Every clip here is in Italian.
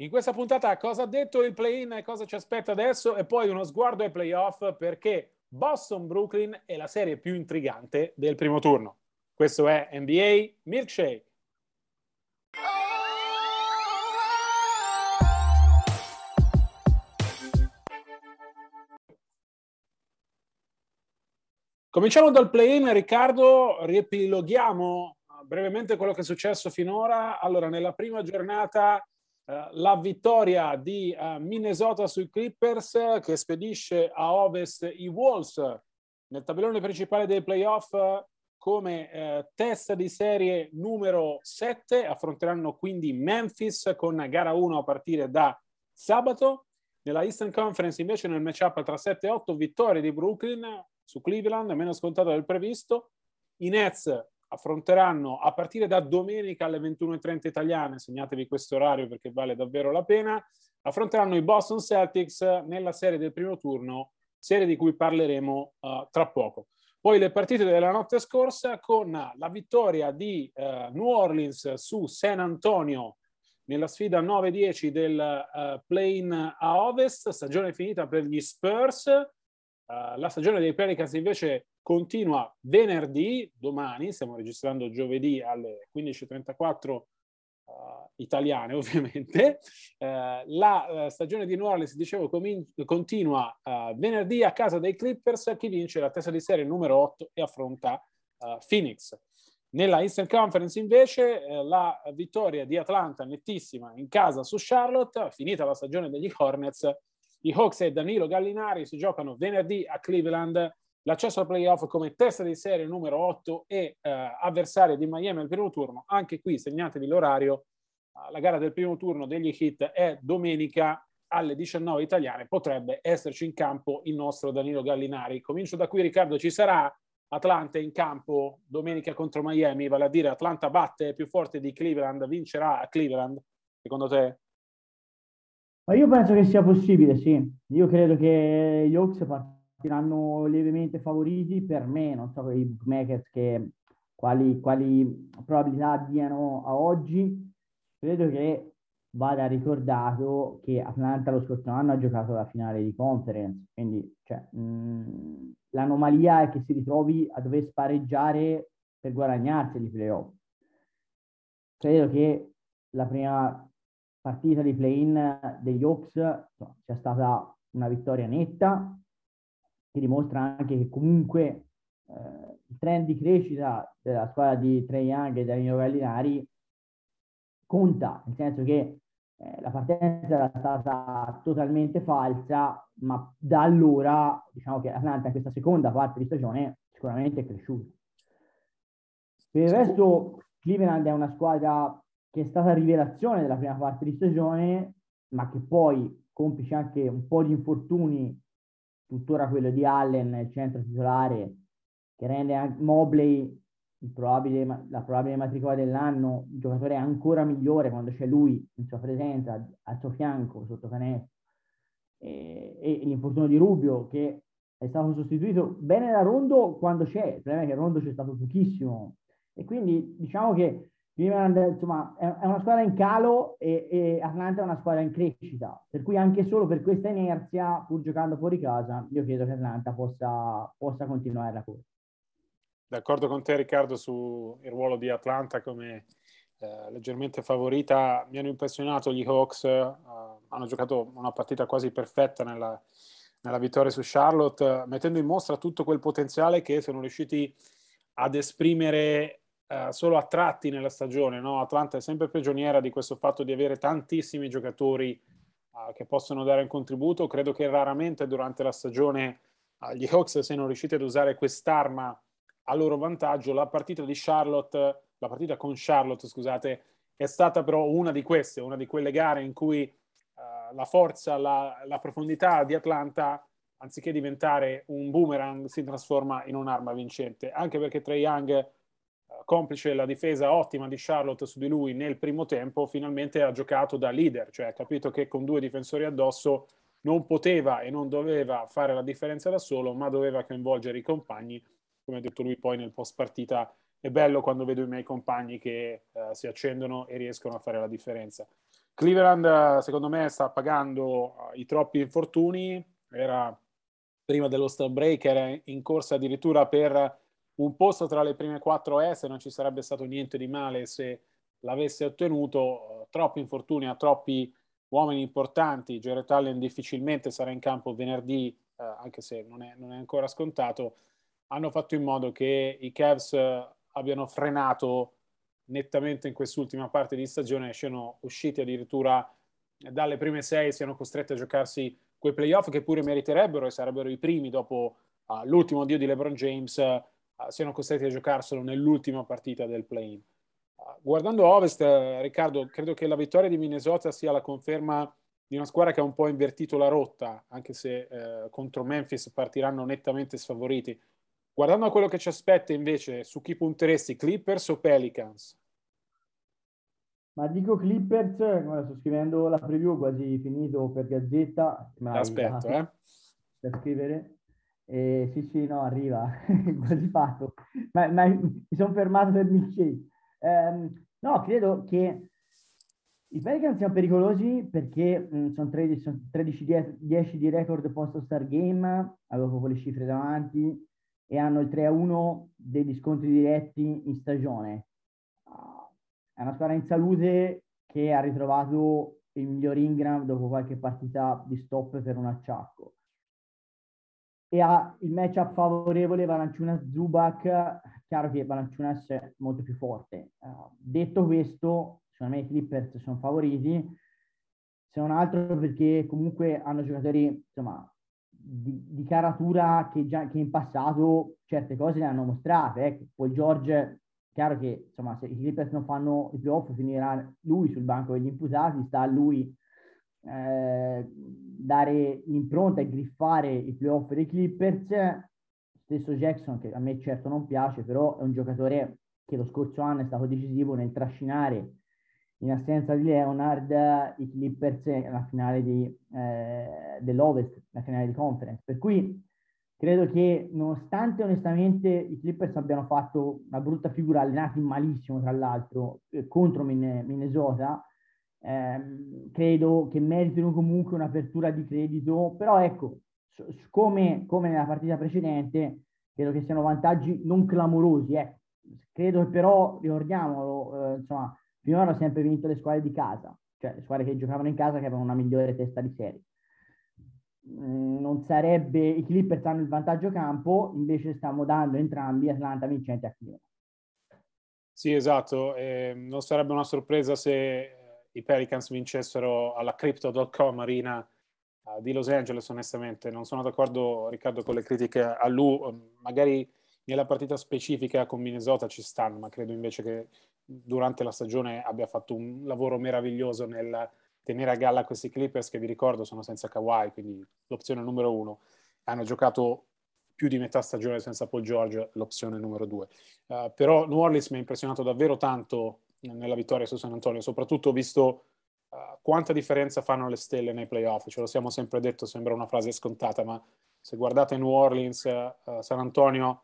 In questa puntata cosa ha detto il play-in e cosa ci aspetta adesso e poi uno sguardo ai playoff perché Boston-Brooklyn è la serie più intrigante del primo turno. Questo è NBA Milkshake. Cominciamo dal play-in, Riccardo, riepiloghiamo brevemente quello che è successo finora. Allora, nella prima giornata la vittoria di uh, Minnesota sui Clippers che spedisce a ovest i Wolves nel tabellone principale dei playoff come eh, testa di serie numero 7. Affronteranno quindi Memphis con gara 1 a partire da sabato. Nella Eastern Conference invece nel matchup tra 7 e 8 vittorie di Brooklyn su Cleveland, meno scontato del previsto. I Nets affronteranno a partire da domenica alle 21.30 italiane, segnatevi questo orario perché vale davvero la pena, affronteranno i Boston Celtics nella serie del primo turno, serie di cui parleremo uh, tra poco. Poi le partite della notte scorsa con la vittoria di uh, New Orleans su San Antonio nella sfida 9-10 del uh, play-in a ovest, stagione finita per gli Spurs. Uh, la stagione dei Pelicans invece continua venerdì, domani, stiamo registrando giovedì alle 15.34 uh, italiane ovviamente, uh, la uh, stagione di New Orleans, dicevo, comin- continua venerdì a casa dei Clippers, chi vince la testa di serie numero 8 e affronta Phoenix. Nella Eastern Conference invece eh, la vittoria di Atlanta nettissima in casa su Charlotte, finita la stagione degli Hornets, i Hawks e Danilo Gallinari si giocano venerdì a Cleveland l'accesso al playoff come testa di serie numero 8 e eh, avversario di Miami al primo turno. Anche qui segnatevi l'orario, uh, la gara del primo turno degli Heat è domenica alle 19 italiane, potrebbe esserci in campo il nostro Danilo Gallinari. Comincio da qui Riccardo, ci sarà Atlanta in campo domenica contro Miami, vale a dire Atlanta batte più forte di Cleveland, vincerà a Cleveland, secondo te? Ma io penso che sia possibile, sì. Io credo che gli Hawks partiranno lievemente favoriti per me, non so i bookmakers che quali, quali probabilità diano a oggi, credo che vada ricordato che Atlanta lo scorso anno ha giocato la finale di conference, quindi cioè, mh, l'anomalia è che si ritrovi a dover spareggiare per guadagnarsi i playoff. Credo che la prima partita di play-in degli Hawks sia stata una vittoria netta, che dimostra anche che comunque eh, il trend di crescita della squadra di Trey Young e Danilo Gallinari conta, nel senso che eh, la partenza era stata totalmente falsa, ma da allora diciamo che Atlanta in questa seconda parte di stagione sicuramente è cresciuta. Per il resto Cleveland è una squadra che è stata rivelazione della prima parte di stagione, ma che poi, complice anche un po' di infortuni tuttora quello di Allen, il centro titolare, che rende Mobley probabile, la probabile matricola dell'anno, il giocatore ancora migliore quando c'è lui in sua presenza, al suo fianco, sotto canestro. E, e l'infortunio di Rubio che è stato sostituito bene da Rondo quando c'è, il problema è che Rondo c'è stato pochissimo. E quindi diciamo che Cleveland insomma, è, una squadra in calo e, e, Atlanta è una squadra in crescita, per cui anche solo per questa inerzia, pur giocando fuori casa, io credo che Atlanta possa, possa continuare la corsa. D'accordo con te Riccardo sul ruolo di Atlanta come eh, leggermente favorita, mi hanno impressionato gli Hawks, uh, hanno giocato una partita quasi perfetta nella, nella vittoria su Charlotte, mettendo in mostra tutto quel potenziale che sono riusciti ad esprimere eh, solo a tratti nella stagione. No? Atlanta è sempre prigioniera di questo fatto di avere tantissimi giocatori eh, che possono dare un contributo. Credo che raramente durante la stagione eh, gli Hawks siano riusciti ad usare quest'arma a loro vantaggio. La partita di Charlotte, la partita con Charlotte, scusate, è stata però una di queste, una di quelle gare in cui la forza, la, la, profondità di Atlanta, anziché diventare un boomerang, si trasforma in un'arma vincente. Anche perché Trey Young, eh, complice la difesa ottima di Charlotte su di lui nel primo tempo, finalmente ha giocato da leader, cioè ha capito che con due difensori addosso non poteva e non doveva fare la differenza da solo, ma doveva coinvolgere i compagni. Come ha detto lui poi nel post partita, è bello quando vedo i miei compagni che uh, si accendono e riescono a fare la differenza. Cleveland, secondo me, sta pagando i troppi infortuni. Era prima dello stall break, era in corsa addirittura per un posto tra le prime quattro S. Non ci sarebbe stato niente di male se l'avesse ottenuto. Troppi infortuni a troppi uomini importanti. Jared Allen difficilmente sarà in campo venerdì, eh, anche se non è, non è, ancora scontato. Hanno fatto in modo che i Cavs abbiano frenato nettamente in quest'ultima parte di stagione siano usciti addirittura dalle prime sei, siano costretti a giocarsi quei playoff che pure meriterebbero e sarebbero i primi dopo uh, l'ultimo addio di LeBron James, siano costretti a giocarselo nell'ultima partita del play-in. Uh, guardando Ovest, Riccardo, credo che la vittoria di Minnesota sia la conferma di una squadra che ha un po' invertito la rotta, anche se eh, contro Memphis partiranno nettamente sfavoriti. Guardando a quello che ci aspetta invece, su chi punteresti, Clippers o Pelicans? Ma dico Clippers, sto scrivendo la preview, quasi finito per Gazzetta. Aspetto, eh. Per scrivere. Eh, sì, sì, no, arriva, quasi fatto. Ma, ma, mi sono fermato per milkshake. Eh, no, credo che i Pelicans siano pericolosi perché sono 13, sono 13 10 di record post-star game, avevo proprio le cifre davanti, e hanno il 3-1 degli scontri diretti in stagione è una squadra in salute che ha ritrovato il miglior Ingram dopo qualche partita di stop per un acciacco. E ha il matchup favorevole Valanciunas-Zubac, chiaro che Valanciunas è molto più forte. Uh, detto questo, secondo me i Clippers sono favoriti, se non altro perché comunque hanno giocatori insomma, di, di caratura che, già, che in passato certe cose le hanno mostrate. Ecco, poi George chiaro che insomma, se i Clippers non fanno i playoff finirà lui sul banco degli imputati, sta a lui eh, dare l'impronta e griffare i playoff dei Clippers. Stesso Jackson, che a me certo non piace, però è un giocatore che lo scorso anno è stato decisivo nel trascinare in assenza di Leonard i Clippers nella finale di, eh, dell'Ovest, la finale di conference. Per cui credo che nonostante onestamente i Clippers abbiano fatto una brutta figura allenati malissimo tra l'altro eh, contro Minnesota ehm, credo che meritino comunque un'apertura di credito però ecco come, come, nella partita precedente credo che siano vantaggi non clamorosi eh. credo però ricordiamolo eh, insomma finora hanno sempre vinto le squadre di casa cioè le squadre che giocavano in casa che avevano una migliore testa di serie Mm, non sarebbe i Clippers hanno il vantaggio campo, invece stiamo dando entrambi Atlanta vincente a Cleveland. Sì, esatto. Eh, non sarebbe una sorpresa se i Pelicans vincessero alla Crypto.com Arena uh, di Los Angeles, onestamente. Non sono d'accordo, Riccardo, con le critiche a Lu. Ehm, magari nella partita specifica con Minnesota ci stanno, ma credo invece che durante la stagione abbia fatto un lavoro meraviglioso nel tenere a galla questi Clippers che vi ricordo sono senza Kawhi, quindi l'opzione numero uno. Hanno giocato più di metà stagione senza Paul George, l'opzione numero due. Uh, però New Orleans mi ha impressionato davvero tanto nella vittoria su San Antonio, soprattutto visto uh, quanta differenza fanno le stelle nei playoff. Ce lo siamo sempre detto, sembra una frase scontata, ma se guardate New Orleans, uh, San Antonio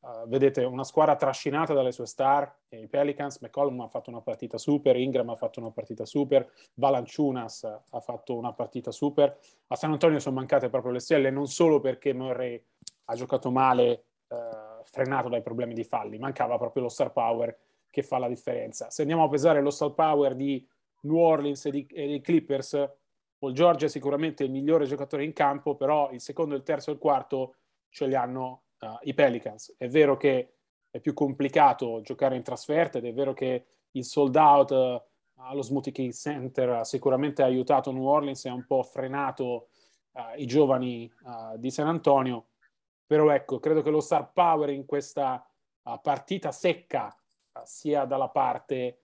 Uh, vedete una squadra trascinata dalle sue star, i Pelicans, McCollum ha fatto una partita super, Ingram ha fatto una partita super, Valanciunas ha fatto una partita super. A San Antonio sono mancate proprio le stelle, non solo perché Murray ha giocato male, frenato dai problemi di falli, mancava proprio lo star power che fa la differenza. Se andiamo a pesare lo star power di New Orleans e di, e di Clippers, Paul George è sicuramente il migliore giocatore in campo, però il secondo, il terzo e il quarto ce li hanno uh, i Pelicans. È vero che è più complicato giocare in trasferta ed è vero che il sold out uh, allo Smoothie King Center ha sicuramente aiutato New Orleans e ha un po' frenato uh, i giovani di San Antonio, però ecco, credo che lo star power in questa partita secca sia dalla parte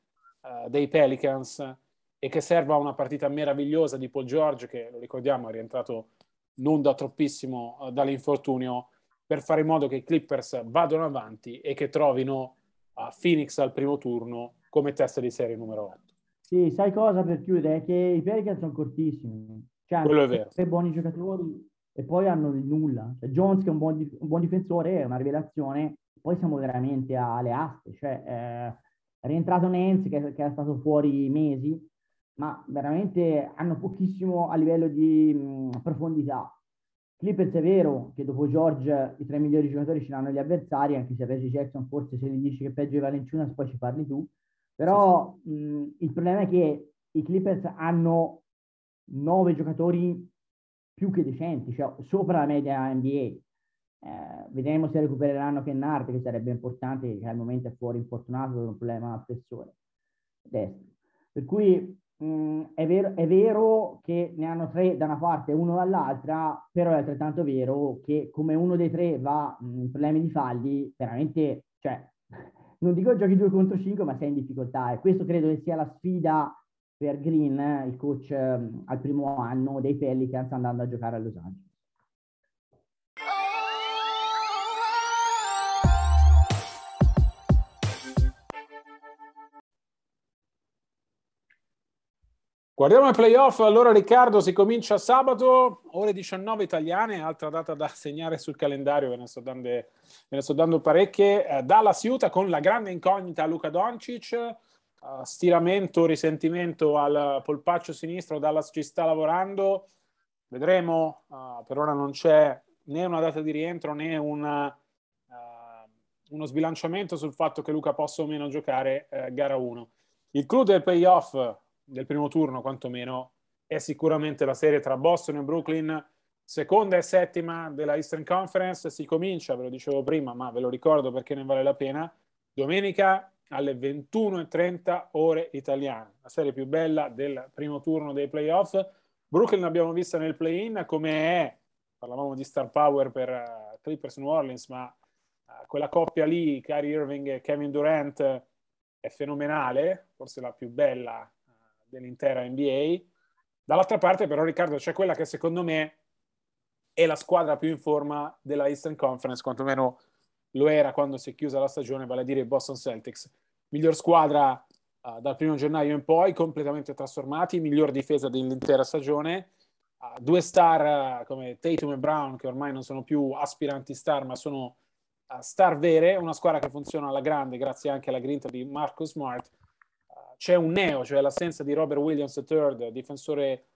dei Pelicans e che serva una partita meravigliosa di Paul George, che lo ricordiamo è rientrato non da troppissimo uh, dall'infortunio, per fare in modo che i Clippers vadano avanti e che trovino uh, Phoenix al primo turno come testa di serie numero 8. Sì, sai cosa per chiudere? È che i Pelicans sono cortissimi. Cioè, Quello vero. Tre buoni giocatori e poi hanno nulla. Cioè, Jones che è un buon, dif- un buon, difensore, è una rivelazione, poi siamo veramente alle aste. Cioè, eh, è rientrato Nance che, che era stato fuori mesi, ma veramente hanno pochissimo a livello di mh, profondità. Clippers è vero che dopo George i tre migliori giocatori ce l'hanno gli avversari, anche se Reggie Jackson forse se gli dici che peggio di Valenciunas poi ci parli tu, però mh, il problema è che i Clippers hanno nove giocatori più che decenti, cioè sopra la media NBA. Eh, vedremo se recupereranno Kennard, che sarebbe importante, che al momento è fuori infortunato per un problema al flessore destro. Per cui mh, mm, è, vero, è, vero, che ne hanno tre da una parte e uno dall'altra, però è altrettanto vero che come uno dei tre va mm, in problemi di falli, veramente, cioè, non dico giochi 2 contro 5, ma sei in difficoltà. E questo credo che sia la sfida per Green, il coach eh, al primo anno dei Pelicans andando a giocare a Los Angeles. Guardiamo i playoff, allora Riccardo si comincia sabato, ore 19 italiane, altra data da segnare sul calendario, ve ne sto dando, ne sto dando parecchie, eh, Dallas Utah con la grande incognita Luca Doncic, uh, stiramento, risentimento al polpaccio sinistro, Dallas ci sta lavorando, vedremo, uh, per ora non c'è né una data di rientro né una, uh, uno sbilanciamento sul fatto che Luca possa o meno giocare eh, gara 1. Il clou del playoff del primo turno quantomeno è sicuramente la serie tra Boston e Brooklyn, seconda e settima della Eastern Conference. Si comincia, ve lo dicevo prima, ma ve lo ricordo perché ne vale la pena, domenica alle 21.30 ore italiane, la serie più bella del primo turno dei playoff. Brooklyn l'abbiamo vista nel play-in come è, parlavamo di star power per uh, Clippers New Orleans, ma uh, quella coppia lì, Kyrie Irving e Kevin Durant, è fenomenale, forse la più bella dell'intera NBA. Dall'altra parte, però, Riccardo, c'è quella che secondo me è la squadra più in forma della Eastern Conference, quantomeno lo era quando si è chiusa la stagione, vale a dire i Boston Celtics. Miglior squadra uh, dal primo gennaio in poi, completamente trasformati, miglior difesa dell'intera stagione. Uh, due star uh, come Tatum e Brown, che ormai non sono più aspiranti star, ma sono star vere. Una squadra che funziona alla grande, grazie anche alla grinta di Marcus Smart c'è un neo, cioè l'assenza di Robert Williams III, difensore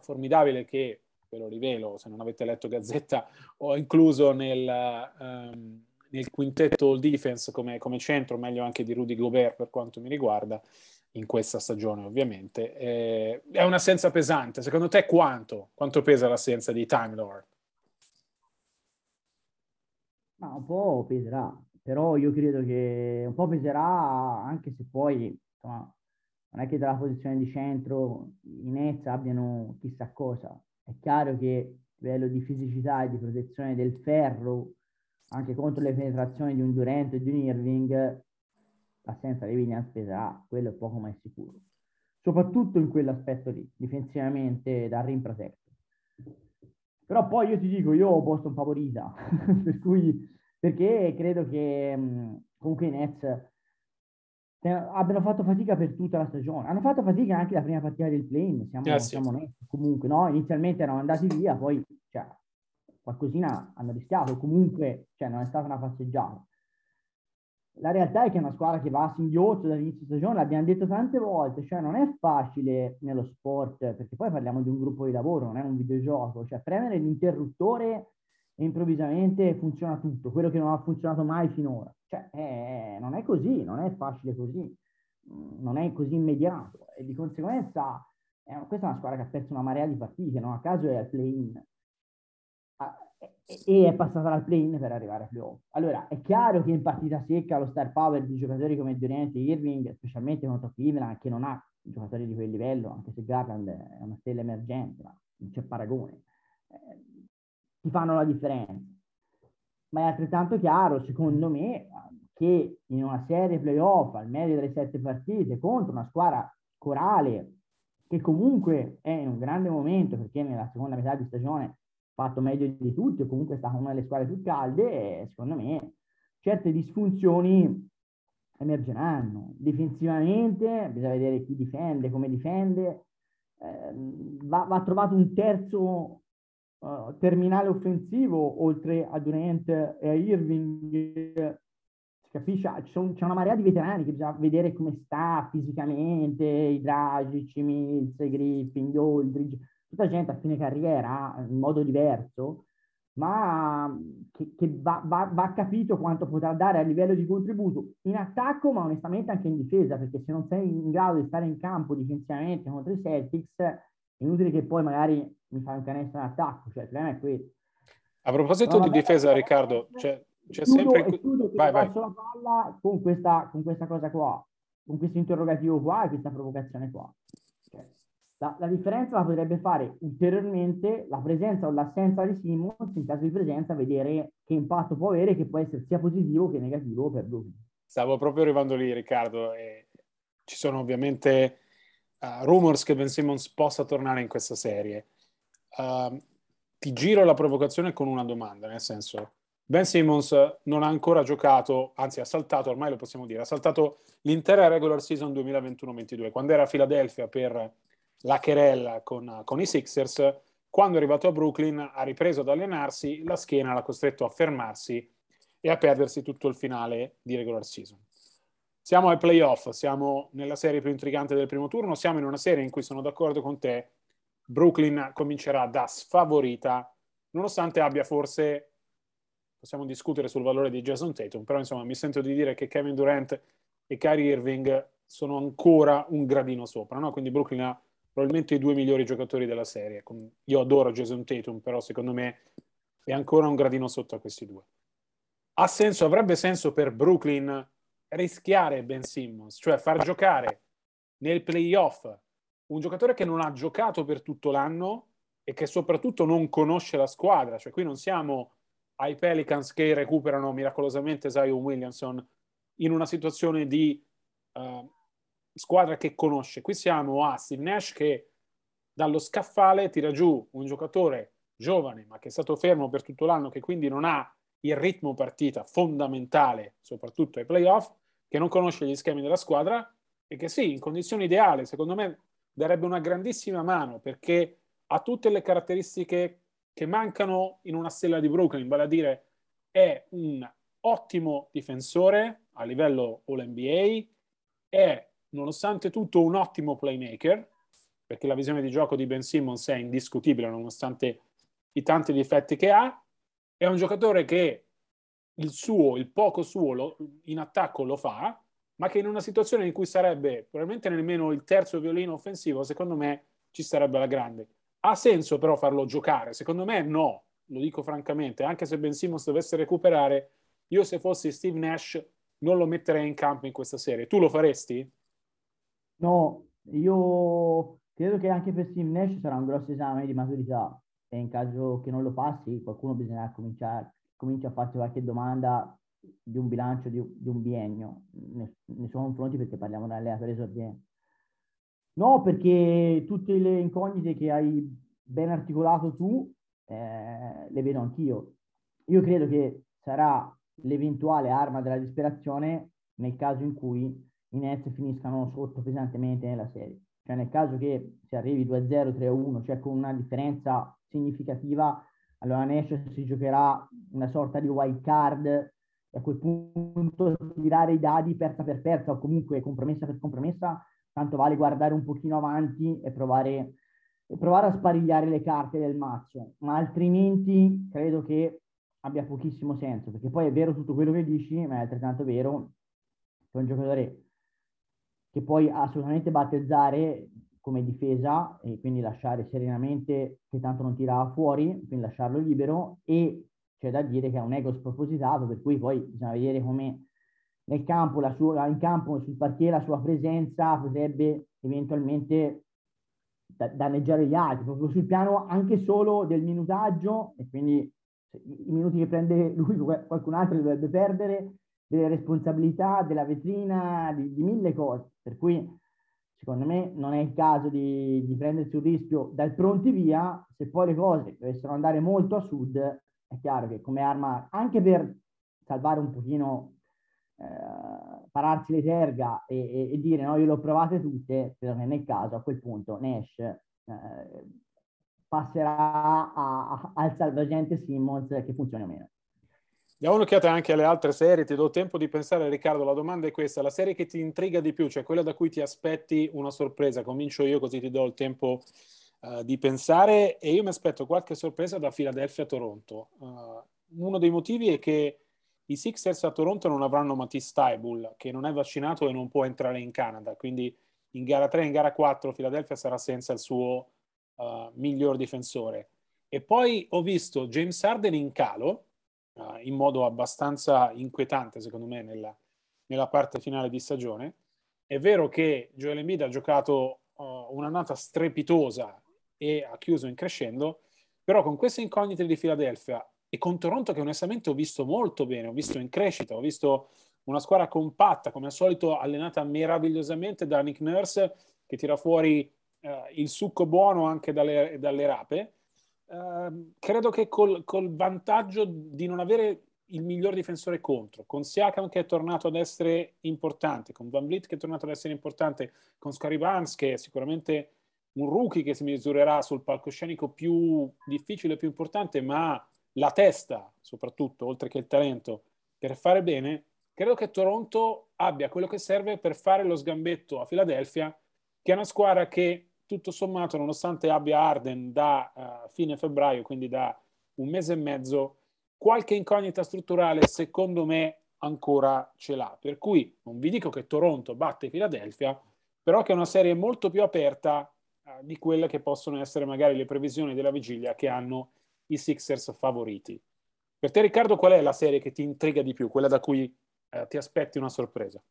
formidabile che, ve lo rivelo, se non avete letto Gazzetta, ho incluso nel, um, nel quintetto all defense come, come, centro, meglio anche di Rudy Gobert per quanto mi riguarda, in questa stagione ovviamente. Eh, è un'assenza pesante, secondo te quanto? Quanto pesa l'assenza di Time Lord? Ma un po' peserà, però io credo che un po' peserà anche se poi insomma, non è che dalla posizione di centro i Nets abbiano chissà cosa. È chiaro che a livello di fisicità e di protezione del ferro, anche contro le penetrazioni di un Durant e di un Irving, l'assenza di Williams peserà, quello è poco ma è sicuro. Soprattutto in quell'aspetto lì, difensivamente da rim protector. Però poi io ti dico, io ho posto un favorita, per cui, perché credo che comunque i Nets abbiano fatto fatica per tutta la stagione. Hanno fatto fatica anche la prima partita del play siamo, eh, sì. siamo onesti. Comunque, no? Inizialmente erano andati via, poi cioè, qualcosina hanno rischiato, comunque cioè, non è stata una passeggiata. La realtà è che è una squadra che va a singhiozzo dall'inizio stagione, l'abbiamo detto tante volte, cioè non è facile nello sport, perché poi parliamo di un gruppo di lavoro, non è un videogioco, cioè premere l'interruttore e improvvisamente funziona tutto, quello che non ha funzionato mai finora. Cioè, eh, non è così, non è facile così, mm, non è così immediato e di conseguenza eh, questa è una squadra che ha perso una marea di partite, non a caso è al play-in. Ah, e è passata dal play-in per arrivare a playoff. Allora, è chiaro che in partita secca lo star power di giocatori come Durant e Irving, specialmente contro Cleveland, che non ha giocatori di quel livello, anche se Garland è una stella emergente, ma non c'è paragone, eh, ti fanno la differenza. Ma è altrettanto chiaro, secondo me, che in una serie playoff al medio delle sette partite contro una squadra corale che comunque è in un grande momento perché nella seconda metà di stagione ha fatto meglio di tutti o comunque è stata una delle squadre più calde e secondo me certe disfunzioni emergeranno. Difensivamente bisogna vedere chi difende, come difende. Eh, va, va, trovato un terzo uh, terminale offensivo oltre a Durant e a Irving capisci? C'è una marea di veterani che bisogna vedere come sta fisicamente, i Dragic, i Mills, i Griffin, gli Aldridge, tutta gente a fine carriera in modo diverso, ma che, che va, va, va, capito quanto potrà dare a livello di contributo in attacco, ma onestamente anche in difesa, perché se non sei in grado di stare in campo difensivamente contro i Celtics, è inutile che poi magari mi fai un canestro in attacco, cioè il problema è questo. A proposito di difesa, Riccardo, cioè, c'è sempre... Vai, vai. la palla con questa, con questa cosa qua, con questo interrogativo qua e questa provocazione qua. Cioè, la, la, differenza la potrebbe fare ulteriormente la presenza o l'assenza di Simmons, in caso di presenza, vedere che impatto può avere, che può essere sia positivo che negativo per Brooklyn. Stavo proprio arrivando lì, Riccardo, e ci sono ovviamente uh, rumors che Ben Simmons possa tornare in questa serie. Uh, ti giro la provocazione con una domanda, nel senso, Ben Simmons non ha ancora giocato, anzi ha saltato, ormai lo possiamo dire, ha saltato l'intera regular season 2021-22. Quando era a Philadelphia per la querella con, con, i Sixers, quando è arrivato a Brooklyn ha ripreso ad allenarsi, la schiena l'ha costretto a fermarsi e a perdersi tutto il finale di regular season. Siamo ai playoff, siamo nella serie più intrigante del primo turno, siamo in una serie in cui sono d'accordo con te, Brooklyn comincerà da sfavorita, nonostante abbia forse possiamo discutere sul valore di Jason Tatum, però insomma mi sento di dire che Kevin Durant e Kyrie Irving sono ancora un gradino sopra, no? quindi Brooklyn ha probabilmente i due migliori giocatori della serie. Io adoro Jason Tatum, però secondo me è ancora un gradino sotto a questi due. Ha senso, avrebbe senso per Brooklyn rischiare Ben Simmons, cioè far giocare nel playoff un giocatore che non ha giocato per tutto l'anno e che soprattutto non conosce la squadra, cioè qui non siamo ai Pelicans che recuperano miracolosamente Zion Williamson in una situazione di uh, squadra che conosce. Qui siamo a Steve Nash che dallo scaffale tira giù un giocatore giovane ma che è stato fermo per tutto l'anno, che quindi non ha il ritmo partita fondamentale, soprattutto ai playoff, che non conosce gli schemi della squadra e che sì, in condizioni ideali, secondo me darebbe una grandissima mano perché ha tutte le caratteristiche che mancano in una stella di Brooklyn, vale a dire è un ottimo difensore a livello All-NBA, è nonostante tutto un ottimo playmaker, perché la visione di gioco di Ben Simmons è indiscutibile nonostante i tanti difetti che ha, è un giocatore che il suo, il poco suo lo, in attacco lo fa, ma che in una situazione in cui sarebbe probabilmente nemmeno il terzo violino offensivo, secondo me ci sarebbe la grande. Ha senso però farlo giocare? Secondo me no, lo dico francamente, anche se Ben Simmons dovesse recuperare, io se fossi Steve Nash non lo metterei in campo in questa serie. Tu lo faresti? No, io credo che anche per Steve Nash sarà un grosso esame di maturità e in caso che non lo passi, qualcuno bisognerà cominciare comincia a farsi qualche domanda di un bilancio di, di un biennio nei, nei suoi confronti perché parliamo un allenatore esordiente. No, perché tutte le incognite che hai ben articolato tu eh, le vedo anch'io. Io credo che sarà l'eventuale arma della disperazione nel caso in cui i Nets finiscano sotto pesantemente nella serie. Cioè nel caso che si arrivi 2-0, 3-1, cioè con una differenza significativa, allora Nash si giocherà una sorta di wild card e a quel punto tirare i dadi persa per persa o comunque compromessa per compromessa tanto vale guardare un pochino avanti e provare, e provare a sparigliare le carte del mazzo, ma altrimenti credo che abbia pochissimo senso, perché poi è vero tutto quello che dici, ma è altrettanto vero che un giocatore che puoi assolutamente battezzare come difesa e quindi lasciare serenamente che tanto non tirava fuori, quindi lasciarlo libero e c'è da dire che ha un ego spropositato, per cui poi bisogna vedere come nel campo, la sua, in campo, sul parquet, la sua presenza potrebbe eventualmente danneggiare gli altri, proprio sul piano anche solo del minutaggio e quindi i minuti che prende lui qualcun altro li dovrebbe perdere, delle responsabilità, della vetrina, di, di mille cose. Per cui secondo me non è il caso di, di prendersi un rischio dal pronti via, se poi le cose dovessero andare molto a sud, è chiaro che come arma, anche per salvare un pochino eh, pararsi le terga e, e, e, dire no, io le ho provate tutte, che nel caso a quel punto Nash eh, passerà a, a, al salvagente Simmons che funzioni o meno. Diamo un'occhiata anche alle altre serie, ti do tempo di pensare Riccardo, la domanda è questa, la serie che ti intriga di più, cioè quella da cui ti aspetti una sorpresa, comincio io così ti do il tempo uh, di pensare e io mi aspetto qualche sorpresa da Philadelphia-Toronto. Uh, uno dei motivi è che i Sixers a Toronto non avranno Matisse Taibul, che non è vaccinato e non può entrare in Canada, quindi in gara 3 e in gara 4 Philadelphia sarà senza il suo uh, miglior difensore. E poi ho visto James Harden in calo, uh, in modo abbastanza inquietante secondo me nella, nella, parte finale di stagione. È vero che Joel Embiid ha giocato uh, un'annata strepitosa e ha chiuso in crescendo, però con queste incognite di Philadelphia e con Toronto che onestamente ho visto molto bene, ho visto in crescita, ho visto una squadra compatta, come al solito allenata meravigliosamente da Nick Nurse che tira fuori eh, il succo buono anche dalle, dalle rape. Eh, credo che col, col, vantaggio di non avere il miglior difensore contro, con Siakam che è tornato ad essere importante, con Van Vliet che è tornato ad essere importante, con Scary Barnes che sicuramente un rookie che si misurerà sul palcoscenico più difficile, più importante, ma la testa, soprattutto, oltre che il talento, per fare bene, credo che Toronto abbia quello che serve per fare lo sgambetto a Philadelphia, che è una squadra che tutto sommato, nonostante abbia Arden da uh, fine febbraio, quindi da un mese e mezzo, qualche incognita strutturale secondo me ancora ce l'ha. Per cui non vi dico che Toronto batte Philadelphia, però che è una serie molto più aperta di quelle che possono essere magari le previsioni della vigilia che hanno i Sixers favoriti. Per te Riccardo qual è la serie che ti intriga di più, quella da cui eh, ti aspetti una sorpresa?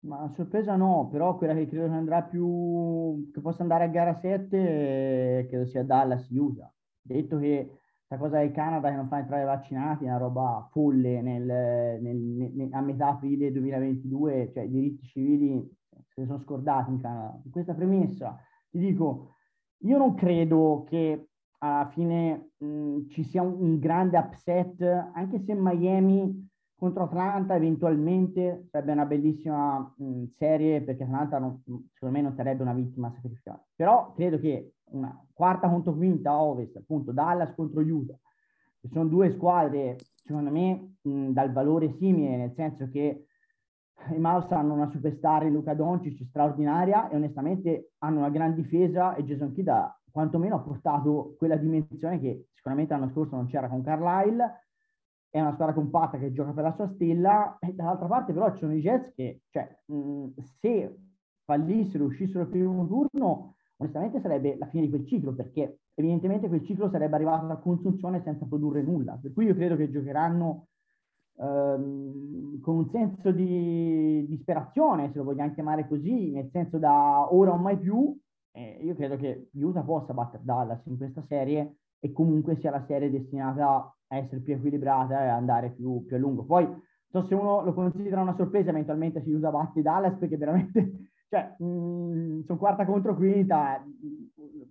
Ma sorpresa no, però quella che credo che andrà più, che possa andare a gara 7, credo sia Dallas Utah. Detto che questa cosa del Canada che non fa entrare vaccinati è una roba folle nel, nel, nel, a metà aprile 2022, cioè i diritti civili se ne sono scordati in Canada. In questa premessa ti dico, io non credo che alla fine mh, ci sia un, un, grande upset, anche se Miami contro Atlanta eventualmente sarebbe una bellissima mh, serie, perché Atlanta non, secondo me non sarebbe una vittima sacrificata. Però credo che una quarta contro quinta ovest, appunto Dallas contro Utah, che sono due squadre, secondo me, mh, dal valore simile, nel senso che i Mouse hanno una superstar in Luca Doncic straordinaria e onestamente hanno una gran difesa e Jason Kidd ha quantomeno portato quella dimensione che sicuramente l'anno scorso non c'era con Carlisle. È una squadra compatta che gioca per la sua stella e dall'altra parte però ci sono i Jets che cioè, mh, se fallissero, uscissero il primo turno onestamente sarebbe la fine di quel ciclo perché evidentemente quel ciclo sarebbe arrivato a consunzione senza produrre nulla. Per cui io credo che giocheranno ehm, con un senso di disperazione, se lo vogliamo chiamare così, nel senso da ora o mai più, eh, io credo che Utah possa battere Dallas in questa serie e comunque sia la serie destinata a essere più equilibrata e andare più, più a lungo. Poi, so se uno lo considera una sorpresa, eventualmente si usa batti Dallas perché veramente, cioè, mh, sono quarta contro quinta,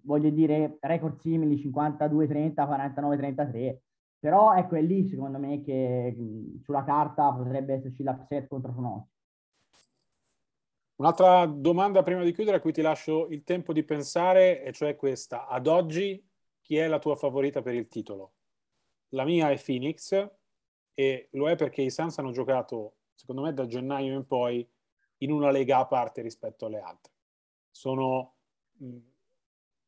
voglio dire, record simili, 52-30, 49-33, però ecco, è lì secondo me che sulla carta potrebbe esserci l'upset contro Fonossi. Un'altra domanda prima di chiudere a cui ti lascio il tempo di pensare, e cioè questa. Ad oggi chi è la tua favorita per il titolo? La mia è Phoenix e lo è perché i Suns hanno giocato, secondo me, da gennaio in poi in una lega a parte rispetto alle altre. Sono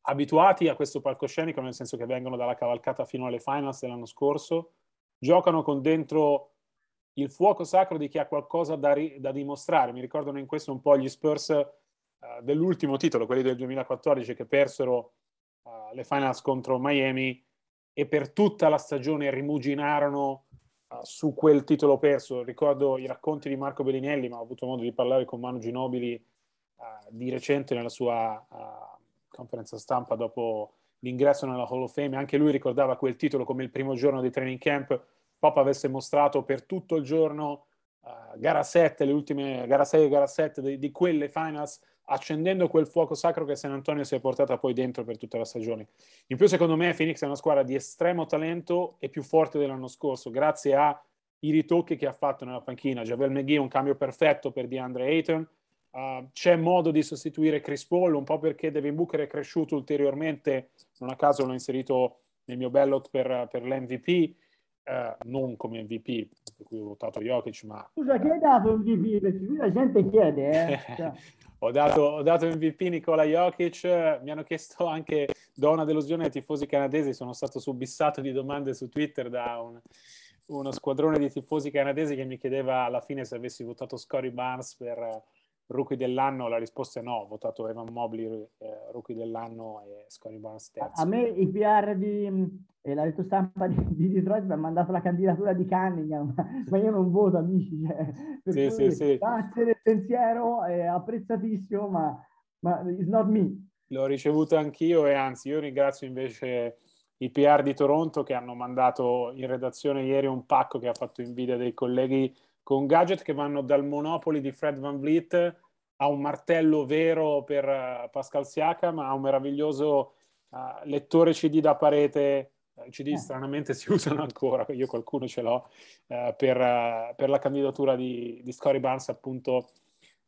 abituati a questo palcoscenico, nel senso che vengono dalla cavalcata fino alle finals dell'anno scorso, giocano con dentro il fuoco sacro di chi ha qualcosa da, ri- da dimostrare. Mi ricordano in questo un po' gli Spurs uh, dell'ultimo titolo, quelli del 2014 che persero uh, le finals contro Miami e per tutta la stagione rimuginarono uh, su quel titolo perso. Ricordo i racconti di Marco Bellinelli, ma ho avuto modo di parlare con Manu Ginobili di recente nella sua conferenza stampa dopo l'ingresso nella Hall of Fame. Anche lui ricordava quel titolo come il primo giorno di training camp. Pop avesse mostrato per tutto il giorno uh, gara 7, le ultime gara 6 e gara 7 di, di, quelle finals, accendendo quel fuoco sacro che San Antonio si è portata poi dentro per tutta la stagione. In più, secondo me, Phoenix è una squadra di estremo talento e più forte dell'anno scorso, grazie ai ritocchi che ha fatto nella panchina. Javel McGee, un cambio perfetto per DeAndre Ayton. Uh, c'è modo di sostituire Chris Paul, un po' perché Devin Booker è cresciuto ulteriormente, non a caso l'ho inserito nel mio ballot per, per l'MVP eh, non come MVP, per cui ho votato Jokic, ma... Scusa, chi hai dato MVP? Perché qui la gente chiede, eh? Cioè... ho, dato, ho, dato, MVP Nicola Jokic, mi hanno chiesto anche, do una delusione ai tifosi canadesi, sono stato subissato di domande su Twitter da un, uno squadrone di tifosi canadesi che mi chiedeva alla fine se avessi votato Scotty Barnes per rookie dell'anno, la risposta è no, ho votato Evan Mobley eh, rookie dell'anno e Scotty Barnes terzo. A me il PR di eh, la stampa di, di, Detroit mi ha mandato la candidatura di Cunningham, ma io non voto amici, cioè, sì, sì, sì. grazie del pensiero, è apprezzatissimo, ma, ma it's not me. L'ho ricevuto anch'io e anzi io ringrazio invece i PR di Toronto che hanno mandato in redazione ieri un pacco che ha fatto invidia dei colleghi con gadget che vanno dal Monopoli di Fred Van Vliet a un martello vero per uh, Pascal Siakam, a un meraviglioso uh, lettore CD da parete. I CD eh. stranamente si usano ancora, io qualcuno ce l'ho, uh, per, per, la candidatura di, di Scotty Barnes appunto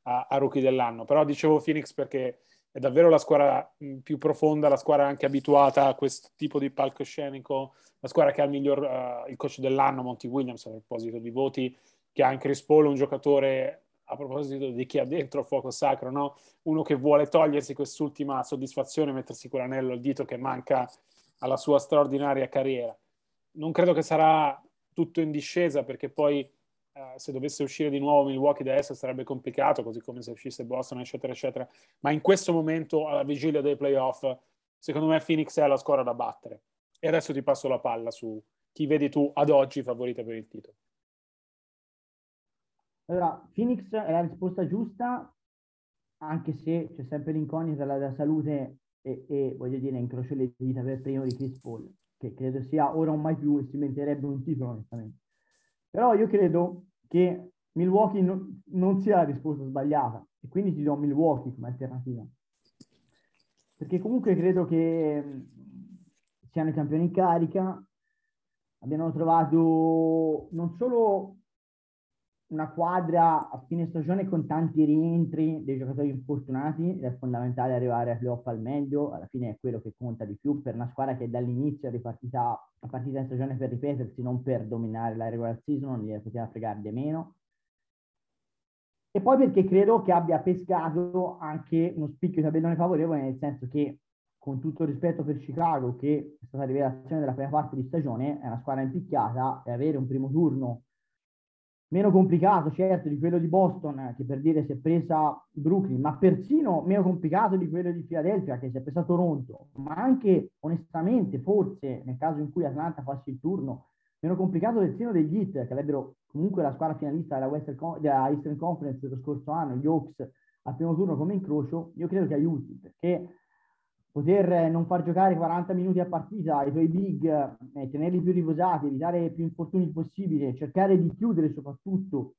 a, a, rookie dell'anno. Però dicevo Phoenix perché è davvero la squadra più profonda, la squadra anche abituata a questo tipo di palcoscenico, la squadra che ha il miglior il coach dell'anno, Monty Williams, a proposito di voti, che Chris Paul un giocatore, a proposito di chi ha dentro fuoco sacro, no? uno che vuole togliersi quest'ultima soddisfazione, mettersi quell'anello al dito che manca alla sua straordinaria carriera. Non credo che sarà tutto in discesa perché poi eh, se dovesse uscire di nuovo Milwaukee da est sarebbe complicato, così come se uscisse Boston, eccetera, eccetera. Ma in questo momento, alla vigilia dei playoff, secondo me Phoenix è la squadra da battere. E adesso ti passo la palla su chi vedi tu ad oggi favorita per il titolo. Allora, Phoenix è la risposta giusta, anche se c'è sempre l'incognita della salute e, e, voglio dire, incrocio le dita per primo di Chris Paul, che credo sia ora o mai più e si metterebbe un titolo, onestamente. Però io credo che Milwaukee no, non sia la risposta sbagliata e quindi ti do Milwaukee come alternativa. Perché comunque credo che siano i campioni in carica, abbiano trovato non solo una quadra a fine stagione con tanti rientri dei giocatori infortunati ed è fondamentale arrivare a playoff al meglio, alla fine è quello che conta di più per una squadra che dall'inizio è ripartita a partita in stagione per ripetersi, non per dominare la regular season, non gli poteva fregare di meno. E poi perché credo che abbia pescato anche uno spicchio di tabellone favorevole, nel senso che con tutto il rispetto per Chicago, che è stata la rivelazione della prima parte di stagione, è una squadra impicchiata e avere un primo turno meno complicato certo di quello di Boston che per dire si è presa Brooklyn ma persino meno complicato di quello di Philadelphia che si è presa Toronto. Ma anche onestamente forse nel caso in cui Atlanta faccia il turno meno complicato persino degli Heat che avrebbero comunque la squadra finalista della, Western, della Eastern Conference dello scorso anno gli Hawks al primo turno come incrocio io credo che aiuti perché poter non far giocare 40 minuti a partita i tuoi big, eh, tenerli più riposati, evitare più infortuni possibili, cercare di chiudere soprattutto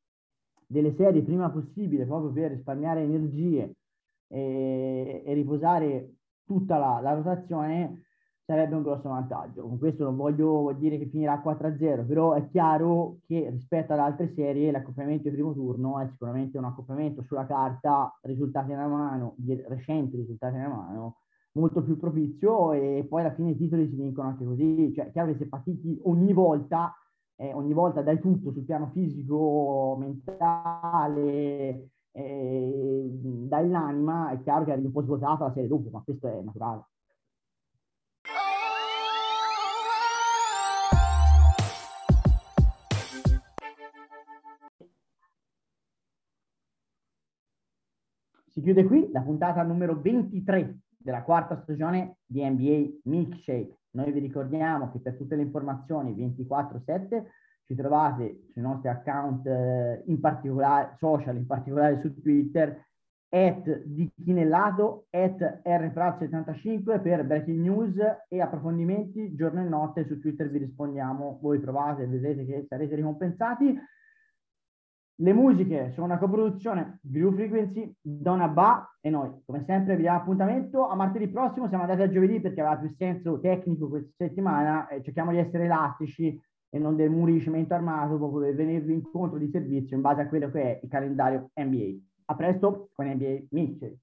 delle serie prima possibile proprio per risparmiare energie e, e riposare tutta la, la, rotazione sarebbe un grosso vantaggio. Con questo non voglio dire che finirà 4-0, però è chiaro che rispetto ad altre serie l'accoppiamento di primo turno è sicuramente un accoppiamento sulla carta, risultati nella mano, recenti risultati nella mano, molto più propizio e poi alla fine i titoli si vincono anche così. Cioè, chiaro che se partiti ogni volta, eh, ogni volta dai tutto sul piano fisico, mentale, eh, dai l'anima, è chiaro che arrivi un po' svuotato la serie dopo, ma questo è naturale. Si chiude qui la puntata numero 23 della quarta stagione di NBA Milkshake. Noi vi ricordiamo che per tutte le informazioni 24-7 ci trovate sui nostri account eh, in particolare social, in particolare su Twitter, at di Chinellato, at rprat75 per breaking news e approfondimenti giorno e notte su Twitter vi rispondiamo, voi provate, vedrete che sarete ricompensati. Le musiche sono una coproduzione Blue Frequency, Donna Ba e noi. Come sempre vi diamo appuntamento a martedì prossimo, siamo andati a giovedì perché aveva più senso tecnico questa settimana e cerchiamo di essere elastici e non dei muri di cemento armato proprio per venirvi incontro di servizio in base a quello che è il calendario NBA. A presto con NBA Mitchell.